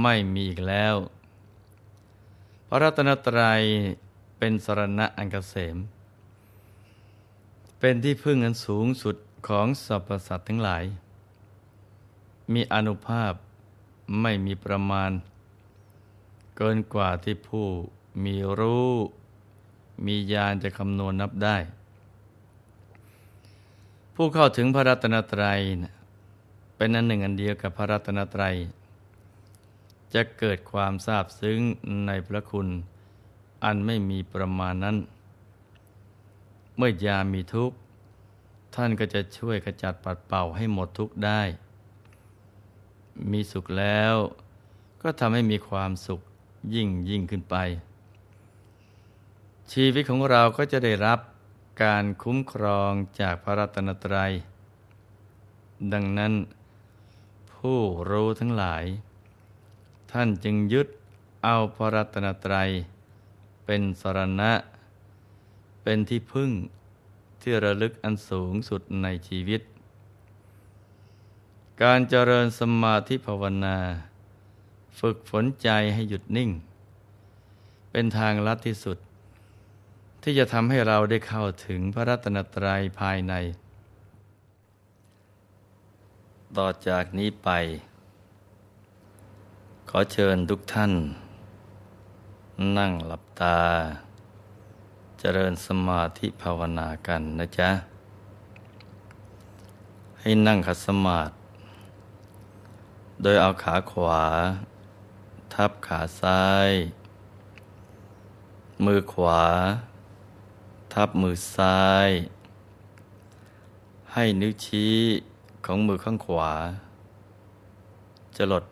ไม่มีอีกแล้ว พระรัตนตรัยเป็นสรณะอันกเกษม เป็นที่พึ่งอันสูงสุดของสรรพสัตว์ทั้งหลาย มีอนุภาพไม่มีประมาณ เกินกว่าที่ผู้มีรู้ มีญาณจะคำนวณนับได้ ผู้เข้าถึงพระรัตนตรัยเป็นอันหนึ่งอันเดียวกับพระรัตนตรัย จะเกิดความซาบซึ้งในพระคุณ อันไม่มีประมาณนั้น เมื่อยามีทุกข์ ท่านก็จะช่วยกระจัดปัดเป่าให้หมดทุกข์ได้ มีสุขแล้วก็ทำให้มีความสุขยิ่งยิ่งขึ้นไป ชีวิตของเราก็จะได้รับการคุ้มครองจากพระรัตนตรัย ดังนั้นผู้รู้ทั้งหลาย ท่านจึงยึดเอาพระรัตนตรัย เป็นสรณะ เป็นที่พึ่งที่ระลึกอันสูงสุดในชีวิต การเจริญสมาธิภาวนา ฝึกฝนใจให้หยุดนิ่ง เป็นทางลัดที่สุด ที่จะทำให้เราได้เข้าถึงพระรัตนตรัยภายใน ต่อจากนี้ไป ขอเชิญทุกท่าน นั่งหลับตา เจริญสมาธิภาวนากันนะจ๊ะ ให้นั่งขัดสมาธิโดยเอาขาขวา ทับขาซ้าย มือขวา ทับมือซ้าย ให้นิ้วชี้ของมือข้างขวา จะหลด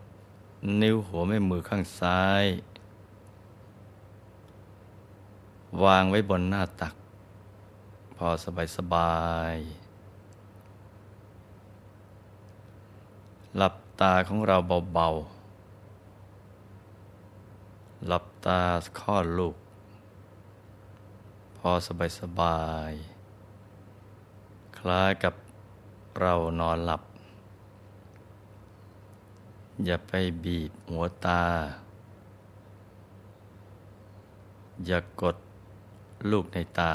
นิ้วหัวแม่มือข้างซ้าย วางไว้บนหน้าตัก พอสบายสบาย หลับตาของเราเบาๆ หลับตาข้อลูก พอสบายสบาย คล้ายกับเรานอนหลับ อย่าไปบีบหัวตา อย่ากดลูกในตา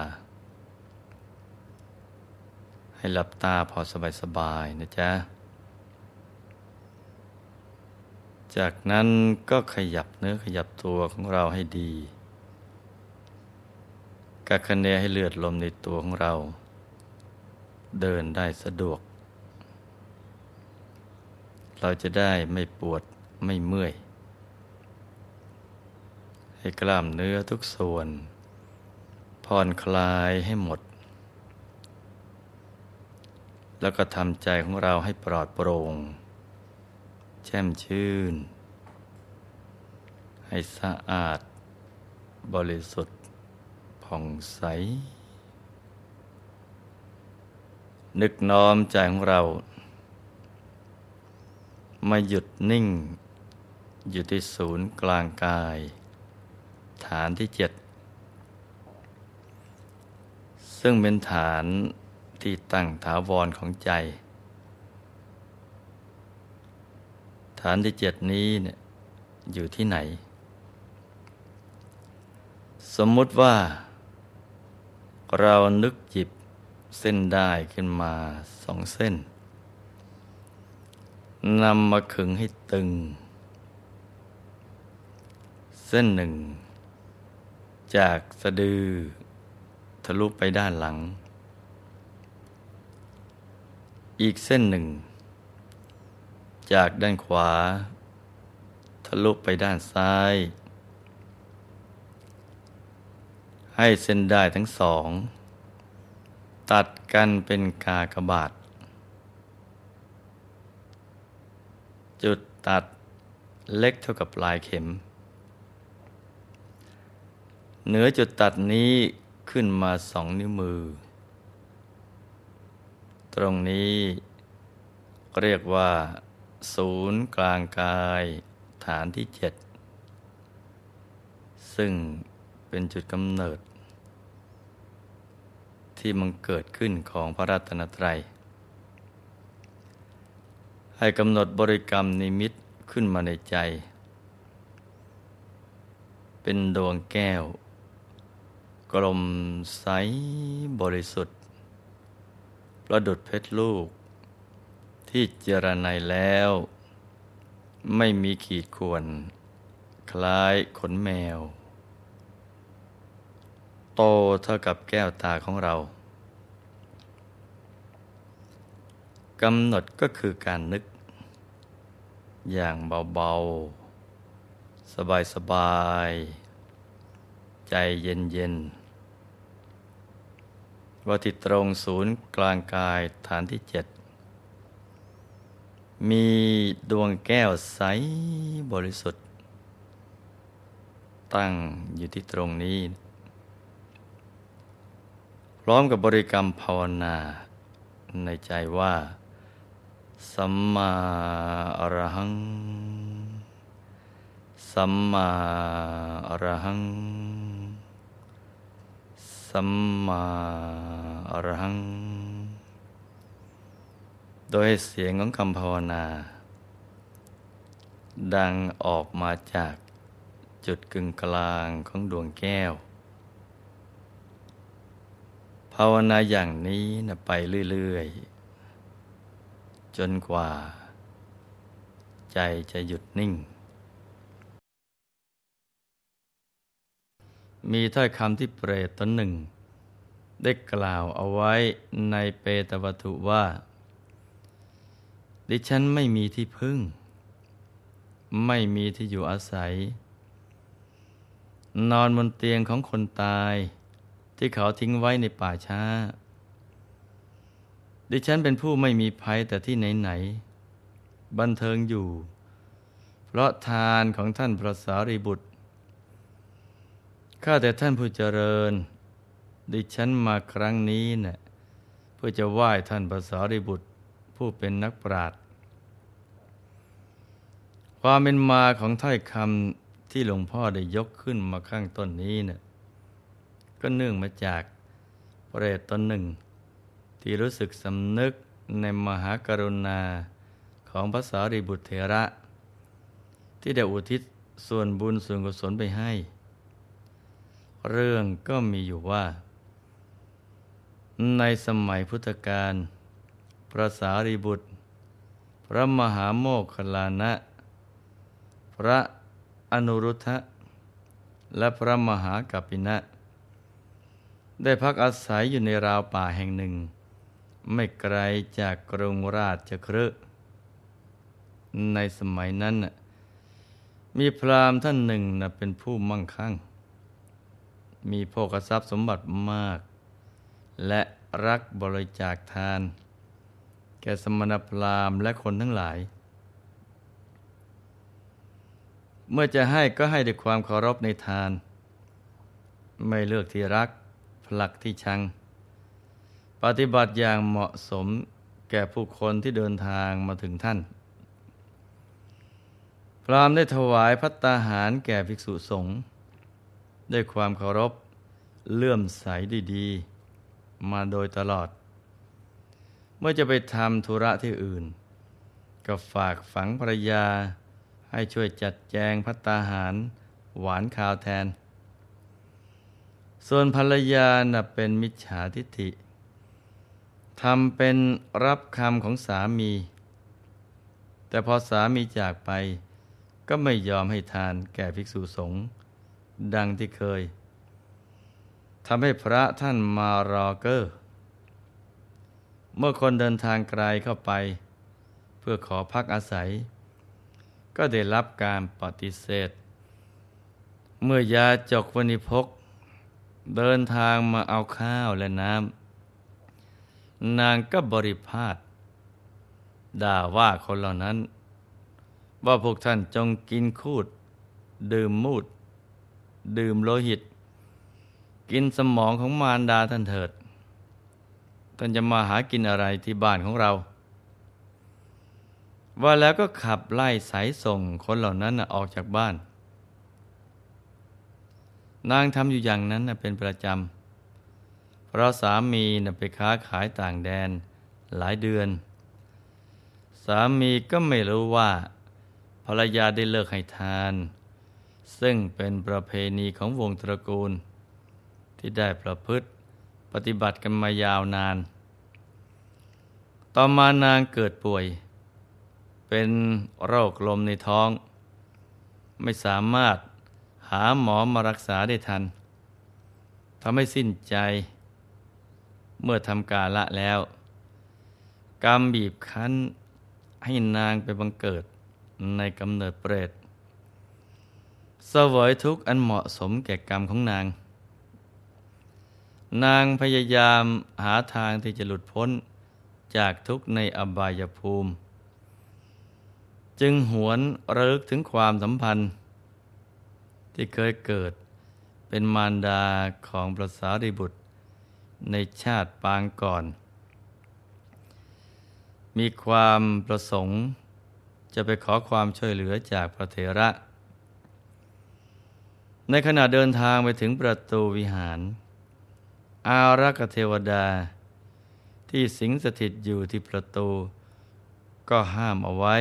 ให้หลับตาพอสบายๆนะจ๊ะ จากนั้นก็ขยับเนื้อขยับตัวของเราให้ดีกักคะเนให้เลือดลมในตัวของเรา เดินได้สะดวก เราจะได้ไม่ปวดไม่เมื่อย ให้กล้ามเนื้อทุกส่วน ผ่อนคลายให้หมด แล้วก็ทำใจของเราให้ปลอดโปร่ง แช่มชื่น ให้สะอาด บริสุทธิ์ผ่องใส นึกน้อมใจของเรา มาหยุดนิ่ง อยู่ที่ศูนย์กลางกาย ฐานที่เจ็ดซึ่งเป็นฐานที่ตั้งถาวรของใจ ฐานที่เจ็ดนี้เนี่ยอยู่ที่ไหน สมมุติว่า เรานึกจิบเส้นได้ขึ้นมาสองเส้น นำมาขึงให้ตึง เส้นหนึ่ง จากสะดือ ทะลุไปด้านหลัง อีกเส้นหนึ่ง จากด้านขวา ทะลุไปด้านซ้าย ให้เส้นได้ทั้งสอง ตัดกันเป็นกากบาท จุดตัดเล็กเท่ากับปลายเข็ม เหนือจุดตัดนี้ขึ้นมาสองนิ้วมือ ตรงนี้เรียกว่า ศูนย์กลางกายฐานที่เจ็ดซึ่งเป็นจุดกำเนิด ที่มันเกิดขึ้นของพระรัตนตรัย ให้กำหนดบริกรรมนิมิตขึ้นมาในใจ เป็นดวงแก้ว กลมใสบริสุทธิ์ ประดุดเพชรลูก ที่เจรไนแล้ว ไม่มีขีดข่วน คล้ายขนแมว โตเท่ากับแก้วตาของเรา กำหนดก็คือการนึก อย่างเบา ๆ สบาย ๆ ใจเย็น ๆ ว่าที่ตรงศูนย์กลางกายฐานที่เจ็ด มีดวงแก้วใสบริสุทธิ์ ตั้งอยู่ที่ตรงนี้ พร้อมกับบริกรรมภาวนาในใจว่า สัมมาอรหัง สัมมาอรหัง สัมมาอรหัง โดยเสียงของคำภาวนา ดังออกมาจากจุดกึ่งกลางของดวงแก้ว ภาวนาอย่างนี้นะไปเรื่อย ๆ จนกว่า ใจจะหยุดนิ่ง มีถ้อยคำที่เปรตตนหนึ่ง ได้กล่าวเอาไว้ในเปตวัตถุว่า ดิฉันไม่มีที่พึ่ง ไม่มีที่อยู่อาศัย นอนบนเตียงของคนตายที่เขาทิ้งไว้ในป่าช้า ดิฉันเป็นผู้ไม่มีภัยแต่ที่ไหนๆบันเทิงอยู่ เพราะทานของท่านพระสารีบุตร ข้าแต่ท่านผู้เจริญ ดิฉันมาครั้งนี้เนะ่ยเพื่อจะไหว้ท่านพระสารีบุตรผู้เป็นนักปราชญ์ความเป็นมาของถ้อยคำที่หลวงพ่อได้ยกขึ้นมาข้างต้นนี้เนะ่ยก็เนื่องมาจากเปรตตนหนึ่ง ที่รู้สึกสำนึกในมหากรุณาของพระสารีบุตรเถระ ที่ได้อุทิศส่วนบุญส่วนกุศลไปให้ เรื่องก็มีอยู่ว่า ในสมัยพุทธกาลพระสารีบุตร พระมหาโมคคลานะ พระอนุรุทธะและพระมหากัปปินะ ได้พักอาศัยอยู่ในราวป่าแห่งหนึ่ง ไม่ไกลจากกรุงราชครืในสมัยนั้น มีพราหมณ์ท่านหนึ่งนะเป็นผู้มั่งคั่ง มีโภคทรัพย์สมบัติมาก และรักบริจาคทาน แก่สมณพราหมณ์และคนทั้งหลาย เมื่อจะให้ก็ให้ด้วยความเคารพในทาน ไม่เลือกที่รักผลักที่ชัง ปฏิบัติอย่างเหมาะสมแก่ผู้คนที่เดินทางมาถึงท่าน พรามได้ถวายพัตตาหารแก่ภิกษุสงฆ์ด้วยความเคารพเลื่อมใสดีๆ มาโดยตลอด เมื่อจะไปทำธุระที่อื่น ก็ฝากฝังภรรยาให้ช่วยจัดแจงพัตตาหารหวานข้าวแทน ส่วนภรรยาน่ะเป็นมิจฉาทิฏฐิ ทำเป็นรับคำของสามี แต่พอสามีจากไป ก็ไม่ยอมให้ทานแก่ภิกษุสงฆ์ดังที่เคยทำให้พระท่านมารอเกอร์ เมื่อคนเดินทางไกลเข้าไป เพื่อขอพักอาศัย ก็ได้รับการปฏิเสธ เมื่อยาจกวณิพก เดินทางมาเอาข้าวและน้ำ นางก็บริพาทด่าว่าคนเหล่านั้น ว่าพวกท่านจงกินคูด ดื่มมูด ดื่มโลหิต กินสมองของมารดาท่านเถิด ท่านจะมาหากินอะไรที่บ้านของเรา ว่าแล้วก็ขับไล่สายส่งคนเหล่านั้นออกจากบ้าน นางทำอยู่อย่างนั้นเป็นประจำ เพราะสามีนไปค้าขายต่างแดนหลายเดือน สามีก็ไม่รู้ว่า ภรรยาได้เลิกให้ทาน ซึ่งเป็นประเพณีของวงตระกูล ที่ได้ประพฤติปฏิบัติกันมายาวนาน ต่อมานางเกิดป่วย เป็นโรคลมในท้อง ไม่สามารถหาหมอมารักษาได้ทันทำให้สิ้นใจ เมื่อทำกาละแล้ว กรรมบีบคั้นให้นางไปบังเกิดในกำเนิดเปรตเสวยทุกข์อันเหมาะสมแก่กรรมของนาง นางพยายามหาทางที่จะหลุดพ้นจากทุกข์ในอบายภูมิ จึงหวนระลึกถึงความสัมพันธ์ ที่เคยเกิดเป็นมารดาของพระสารีบุตร ในชาติปางก่อน มีความประสงค์ จะไปขอความช่วยเหลือจากพระเถระ ในขณะเดินทางไปถึงประตูวิหาร อารักษเทวดา ที่สิงสถิตอยู่ที่ประตู ก็ห้ามเอาไว้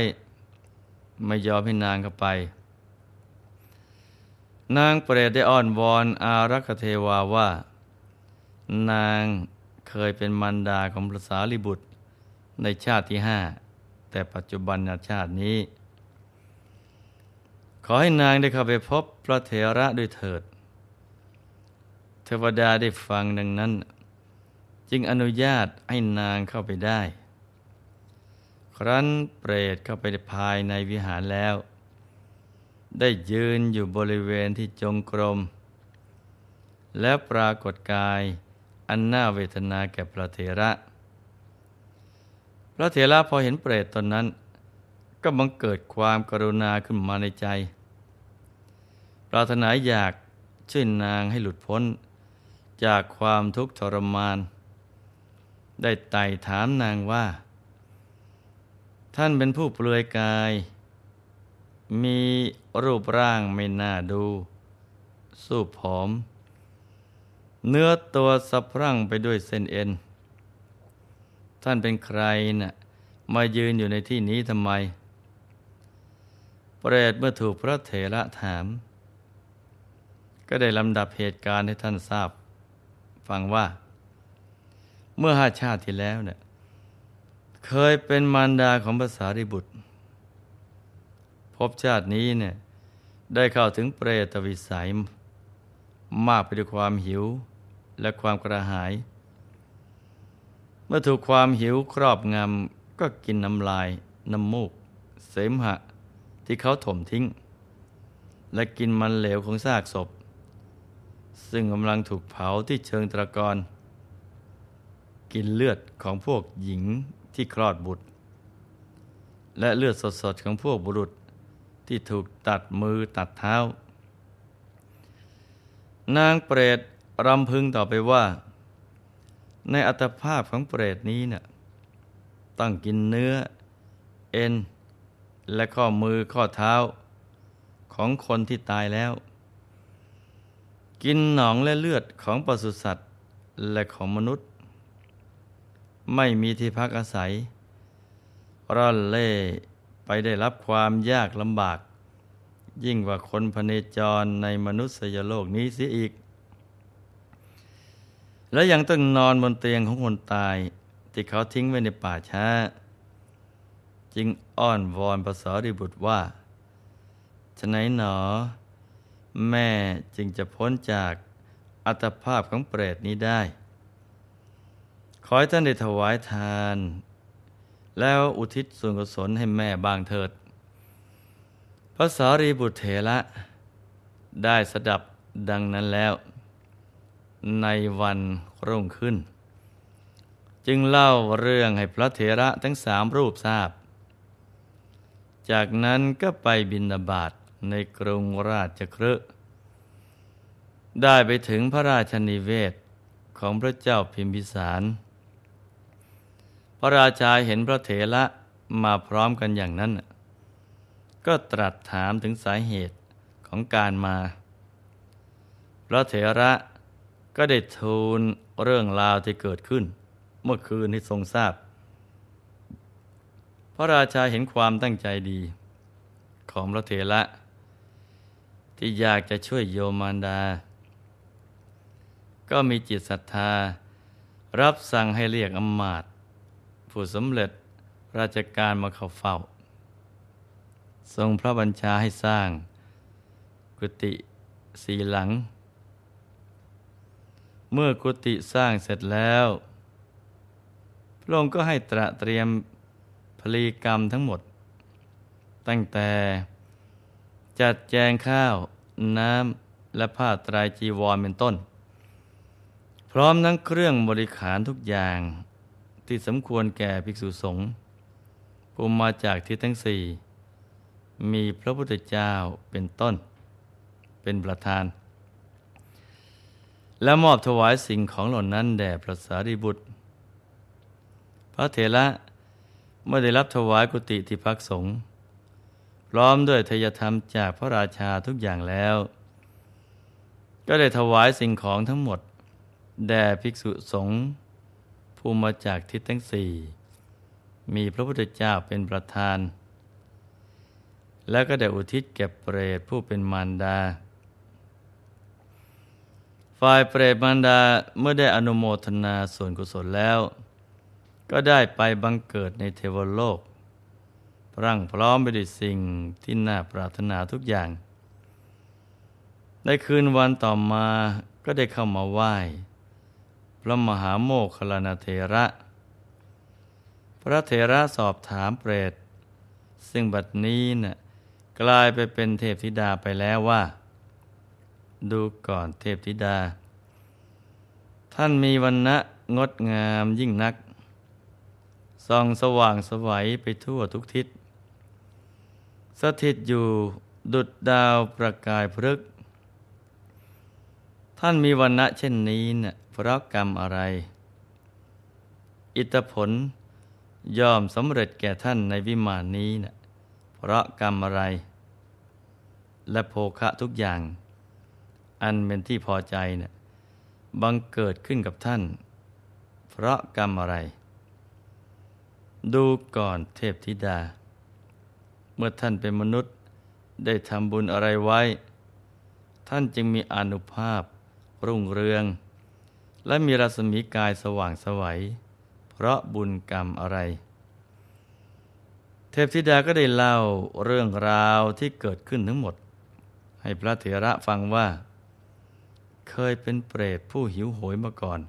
ไม่ยอมให้นางเข้าไปนางเปรตได้อ้อนวอนอารักเทวาว่า นางเคยเป็นมันดาของพระสารีบุตรในชาติที่ห้าแต่ปัจจุบันชาตินี้ ขอให้นางได้เข้าไปพบพระเถระด้วยเถิด เทวดาได้ฟังดังนั้น จึงอนุญาตให้นางเข้าไปได้ ครั้นเปรตเข้าไปภายในวิหารแล้ว ได้ยืนอยู่บริเวณที่จงกรม และปรากฏกาย อันน่าเวทนาแก่พระเถระ พระเถระพอเห็นเปรตตนนั้น ก็บังเกิดความกรุณาขึ้นมาในใจ ปรารถนาอยากช่วยนางให้หลุดพ้น จากความทุกข์ทรมาน ได้ไต่ถามนางว่า ท่านเป็นผู้เปลือยกาย มีรูปร่างไม่น่าดู สูบผอม เนื้อตัวสะพรั่งไปด้วยเส้นเอ็น ท่านเป็นใครนะ่ะมายืนอยู่ในที่นี้ทำไม เปรตเมื่อถูกพระเถระถาม ก็ได้ลำดับเหตุการณ์ให้ท่านทราบ ฟังว่า เมื่อห้าชาติที่แล้วเนี่ยเคยเป็นมารดาของภาษาริบุตร พบชาตินี้เนี่ยได้เข้าถึงเปรตวิสัย มากไปด้วยความหิว และความกระหาย เมื่อถูกความหิวครอบงำก็กินน้ำลาย น้ำมูก เสมหะ ที่เขาถมทิ้ง และกินมันเหลวของซากศพ ซึ่งกำลังถูกเผาที่เชิงตะกอนกินเลือดของพวกหญิงที่คลอดบุตร และเลือดสดๆของพวกบุรุษที่ถูกตัดมือตัดเท้า นางเปรต รำพึงต่อไปว่า ในอัตภาพของเปรตนี้เนะ่ยต้องกินเนื้อ เอ็น และข้อมือข้อเท้า ของคนที่ตายแล้ว กินหนองและเลือดของปศุสัตว์และของมนุษย์ ไม่มีที่พักอาศัย ร่อนเล่ไปได้รับความยากลำบาก ยิ่งกว่าคนพเนจรในมนุษยโลกนี้เสียอีก และยังต้องนอนบนเตียงของคนตาย ที่เขาทิ้งไว้ในป่าช้า จึงอ้อนวอนภาษาริบุตรว่าฉะไหนหนอ แม่จึงจะพ้นจากอัตภาพของเปรตนี้ได้ ขอให้ท่านได้ถวายทาน แล้วอุทิศส่วนกุศลให้แม่บางเถิดภาษารีบุตรเถระได้สดับดังนั้นแล้ว ในวันรุ่งขึ้น จึงเล่าเรื่องให้พระเถระทั้งสามรูปทราบ จากนั้นก็ไปบินาบาตในกรุงราชครืได้ไปถึงพระราชนิเวศของพระเจ้าพิมพิสาร พระราชาเห็นพระเถระมาพร้อมกันอย่างนั้น ก็ตรัสถามถึงสาเหตุของการมา พระเถระ ก็ได้ทูลเรื่องราวที่เกิดขึ้น เมื่อคืนให้ทรงทราบ พระราชาเห็นความตั้งใจดี ของพระเถระที่อยากจะช่วยโยมารดา ก็มีจิตศรัทธา รับสั่งให้เรียกอำมาตย์ผู้สำเร็จราชการมาเข้าเฝ้า ทรงพระบัญชาให้สร้าง กุฏิสีหลัง เมื่อกุฏิสร้างเสร็จแล้ว พระองค์ก็ให้ตระเตรียมพลีกรรมทั้งหมด ตั้งแต่จัดแจงข้าว น้ำ และผ้าตรายจีวรเป็นต้น พร้อมทั้งเครื่องบริขารทุกอย่างที่สมควรแก่ภิกษุสงฆ์ผู้มาจากที่ทั้งสี่ มีพระพุทธเจ้าเป็นต้น เป็นประธาน และมอบถวายสิ่งของเหล่านั้นแด่พระสารีบุตร พระเถระเมื่อได้รับถวายกุฏิที่พักสงฆ์พร้อมด้วยทยธรรมจากพระราชาทุกอย่างแล้ว ก็ได้ถวายสิ่งของทั้งหมด แด่ภิกษุสงฆ์ผู้มาจากทิศทั้งสี่มีพระพุทธเจ้าเป็นประธาน แล้วก็ได้อุทิศแก่เปรตผู้เป็นมารดา ฝ่ายเปรตมารดาเมื่อได้อนุโมทนาส่วนกุศลแล้ว ก็ได้ไปบังเกิดในเทวโลก ร่างพร้อมไปด้วยสิ่งที่น่าปรารถนาทุกอย่าง ในคืนวันต่อมาก็ได้เข้ามาไหว้ พระมหาโมคคลานาเทระ พระเถระสอบถามเปรต ซึ่งบัดนี้นะ่ะกลายไปเป็นเทพธิดาไปแล้วว่า ดูก่อนเทพธิดา ท่านมีวันณะงดงามยิ่งนักส่องสว่างสวัยไปทั่วทุกทิศ สถิตอยู่ดุดดาวประกายพฤกท่านมีวันณะเช่นนี้เนะ่ะเพราะกรรมอะไร อิทธผลยอมสำเร็จแก่ท่านในวิมานนี้เนะเพราะกรรมอะไร และโภคะทุกอย่าง อันเป็นที่พอใจเนะี่ยบังเกิดขึ้นกับท่าน เพราะกรรมอะไร ดูก่อนเทพธิดา เมื่อท่านเป็นมนุษย์ได้ทำบุญอะไรไว้ ท่านจึงมีอนุภาพ รุ่งเรือง และมีรัศมีกายสว่างสวัย เพราะบุญกรรมอะไร เทพธิดาก็ได้เล่าเรื่องราวที่เกิดขึ้นทั้งหมด ให้พระเถระฟังว่า เคยเป็นเปรตผู้หิวโหยมาก่อน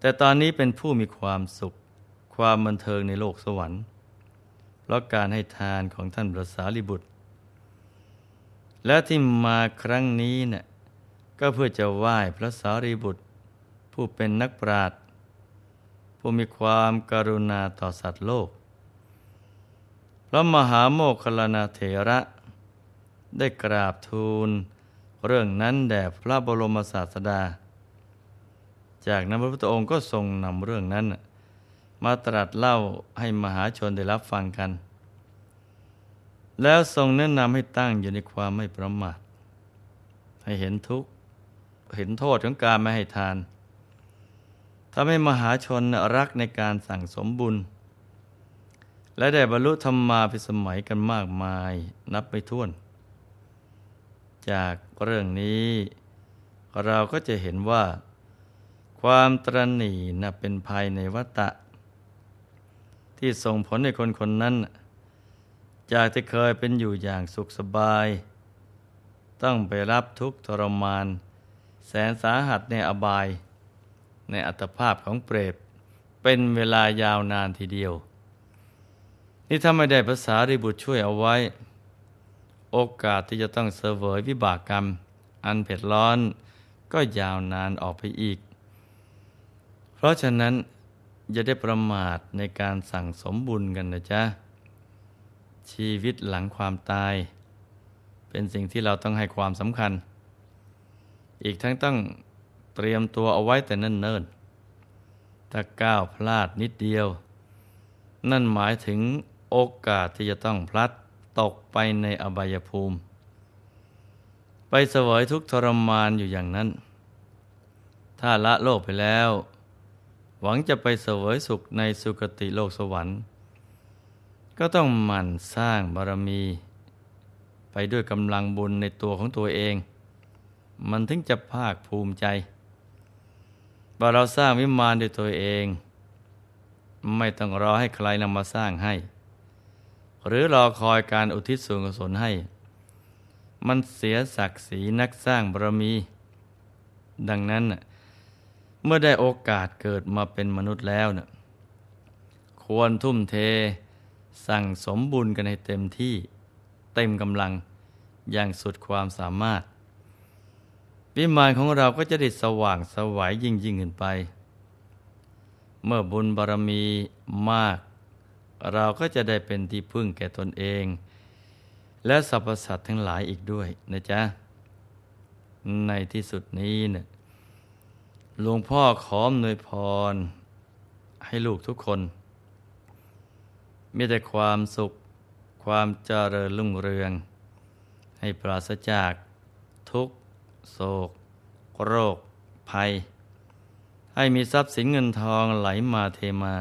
แต่ตอนนี้เป็นผู้มีความสุข ความบันเทิงในโลกสวรรค์ เพราะการให้ทานของท่านพระสารีบุตร และที่มาครั้งนี้เนะ่ยก็เพื่อจะไหว้พระสารีบุตร ผู้เป็นนักปราชญ์ผู้มีความการุณาต่อสัตว์โลก พระมหาโมคคลนาเถระได้กราบทูล เรื่องนั้นแด่พระบรมศาสดา จากนั้นพระพุทธองค์ก็ทรงนำเรื่องนั้น มาตรัสเล่าให้มหาชนได้รับฟังกัน แล้วทรงแนะนำให้ตั้งอยู่ในความไม่ประมาทให้เห็นทุกข์เห็นโทษของการไม่ให้ทานทำให้มหาชนรักในการสั่งสมบุญ และได้บรรลุธรรมมาพิสมัยกันมากมายนับไม่ถ้วน จากเรื่องนี้ เราก็จะเห็นว่า ความตรณีนะเป็นภัยในวัตะ ที่ส่งผลให้คนคนนั้น จากที่เคยเป็นอยู่อย่างสุขสบาย ต้องไปรับทุกข์ทรมาน แสนสาหัสในอบาย ในอัตภาพของเปรตเป็นเวลายาวนานทีเดียว นี่ถ้าไม่ได้ภาษาริบุตรช่วยเอาไว้ โอกาสที่จะต้องเสวยวิบากกรรม อันเผ็ดร้อนก็ยาวนานออกไปอีก เพราะฉะนั้นอย่าได้ประมาทในการสั่งสมบุญกันนะจ๊ะ ชีวิตหลังความตาย เป็นสิ่งที่เราต้องให้ความสำคัญ อีกทั้งต้องเตรียมตัวเอาไว้แต่เนิ่นๆถ้าก้าวพลาดนิดเดียว นั่นหมายถึงโอกาสที่จะต้องพลัด ตกไปในอบายภูมิ ไปเสวยทุกทรมานอยู่อย่างนั้น ถ้าละโลกไปแล้ว หวังจะไปเสวยสุขในสุคติโลกสวรรค์ ก็ต้องหมั่นสร้างบารมี ไปด้วยกำลังบุญในตัวของตัวเอง มันถึงจะภาคภูมิใจว่าเราสร้างวิมานด้วยตัวเอง ไม่ต้องรอให้ใครนำมาสร้างให้ หรือรอคอยการอุทิศส่วนกุศลให้ มันเสียศักดิ์ศรีนักสร้างบารมี ดังนั้น เมื่อได้โอกาสเกิดมาเป็นมนุษย์แล้วนะควรทุ่มเท สั่งสมบุญกันให้เต็มที่เต็มกำลังอย่างสุดความสามารถ วิมานของเราก็จะได้สว่างสวัยยิ่งยิ่งขึ้นไป เมื่อบุญบารมีมาก เราก็จะได้เป็นที่พึ่งแก่ตนเอง และสรรพสัตว์ทั้งหลายอีกด้วยนะจ๊ะ ในที่สุดนี้เนะี่ยหลวงพ่อขอมนวยพร ให้ลูกทุกคน มีแต่ความสุข ความเจริญรุ่งเรือง ให้ปราศจากทุกโศก โรค ภัย ให้มีทรัพย์สินเงินทองไหลมาเทมา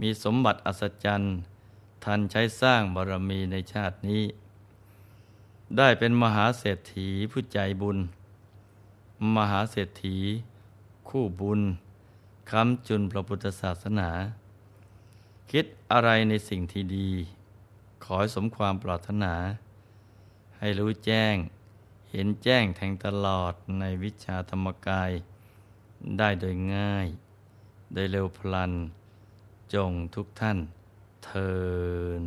มีสมบัติอัศจรรย์ทันใช้สร้างบารมีในชาตินี้ ได้เป็นมหาเศรษฐีผู้ใจบุญ มหาเศรษฐี คู่บุญค้ำจุนพระพุทธศาสนา คิดอะไรในสิ่งที่ดี ขอให้สมความปรารถนา ให้รู้แจ้ง เห็นแจ้งแทงตลอดในวิชาธรรมกาย ได้โดยง่าย โดยเร็วพลัน จงทุกท่านเทิน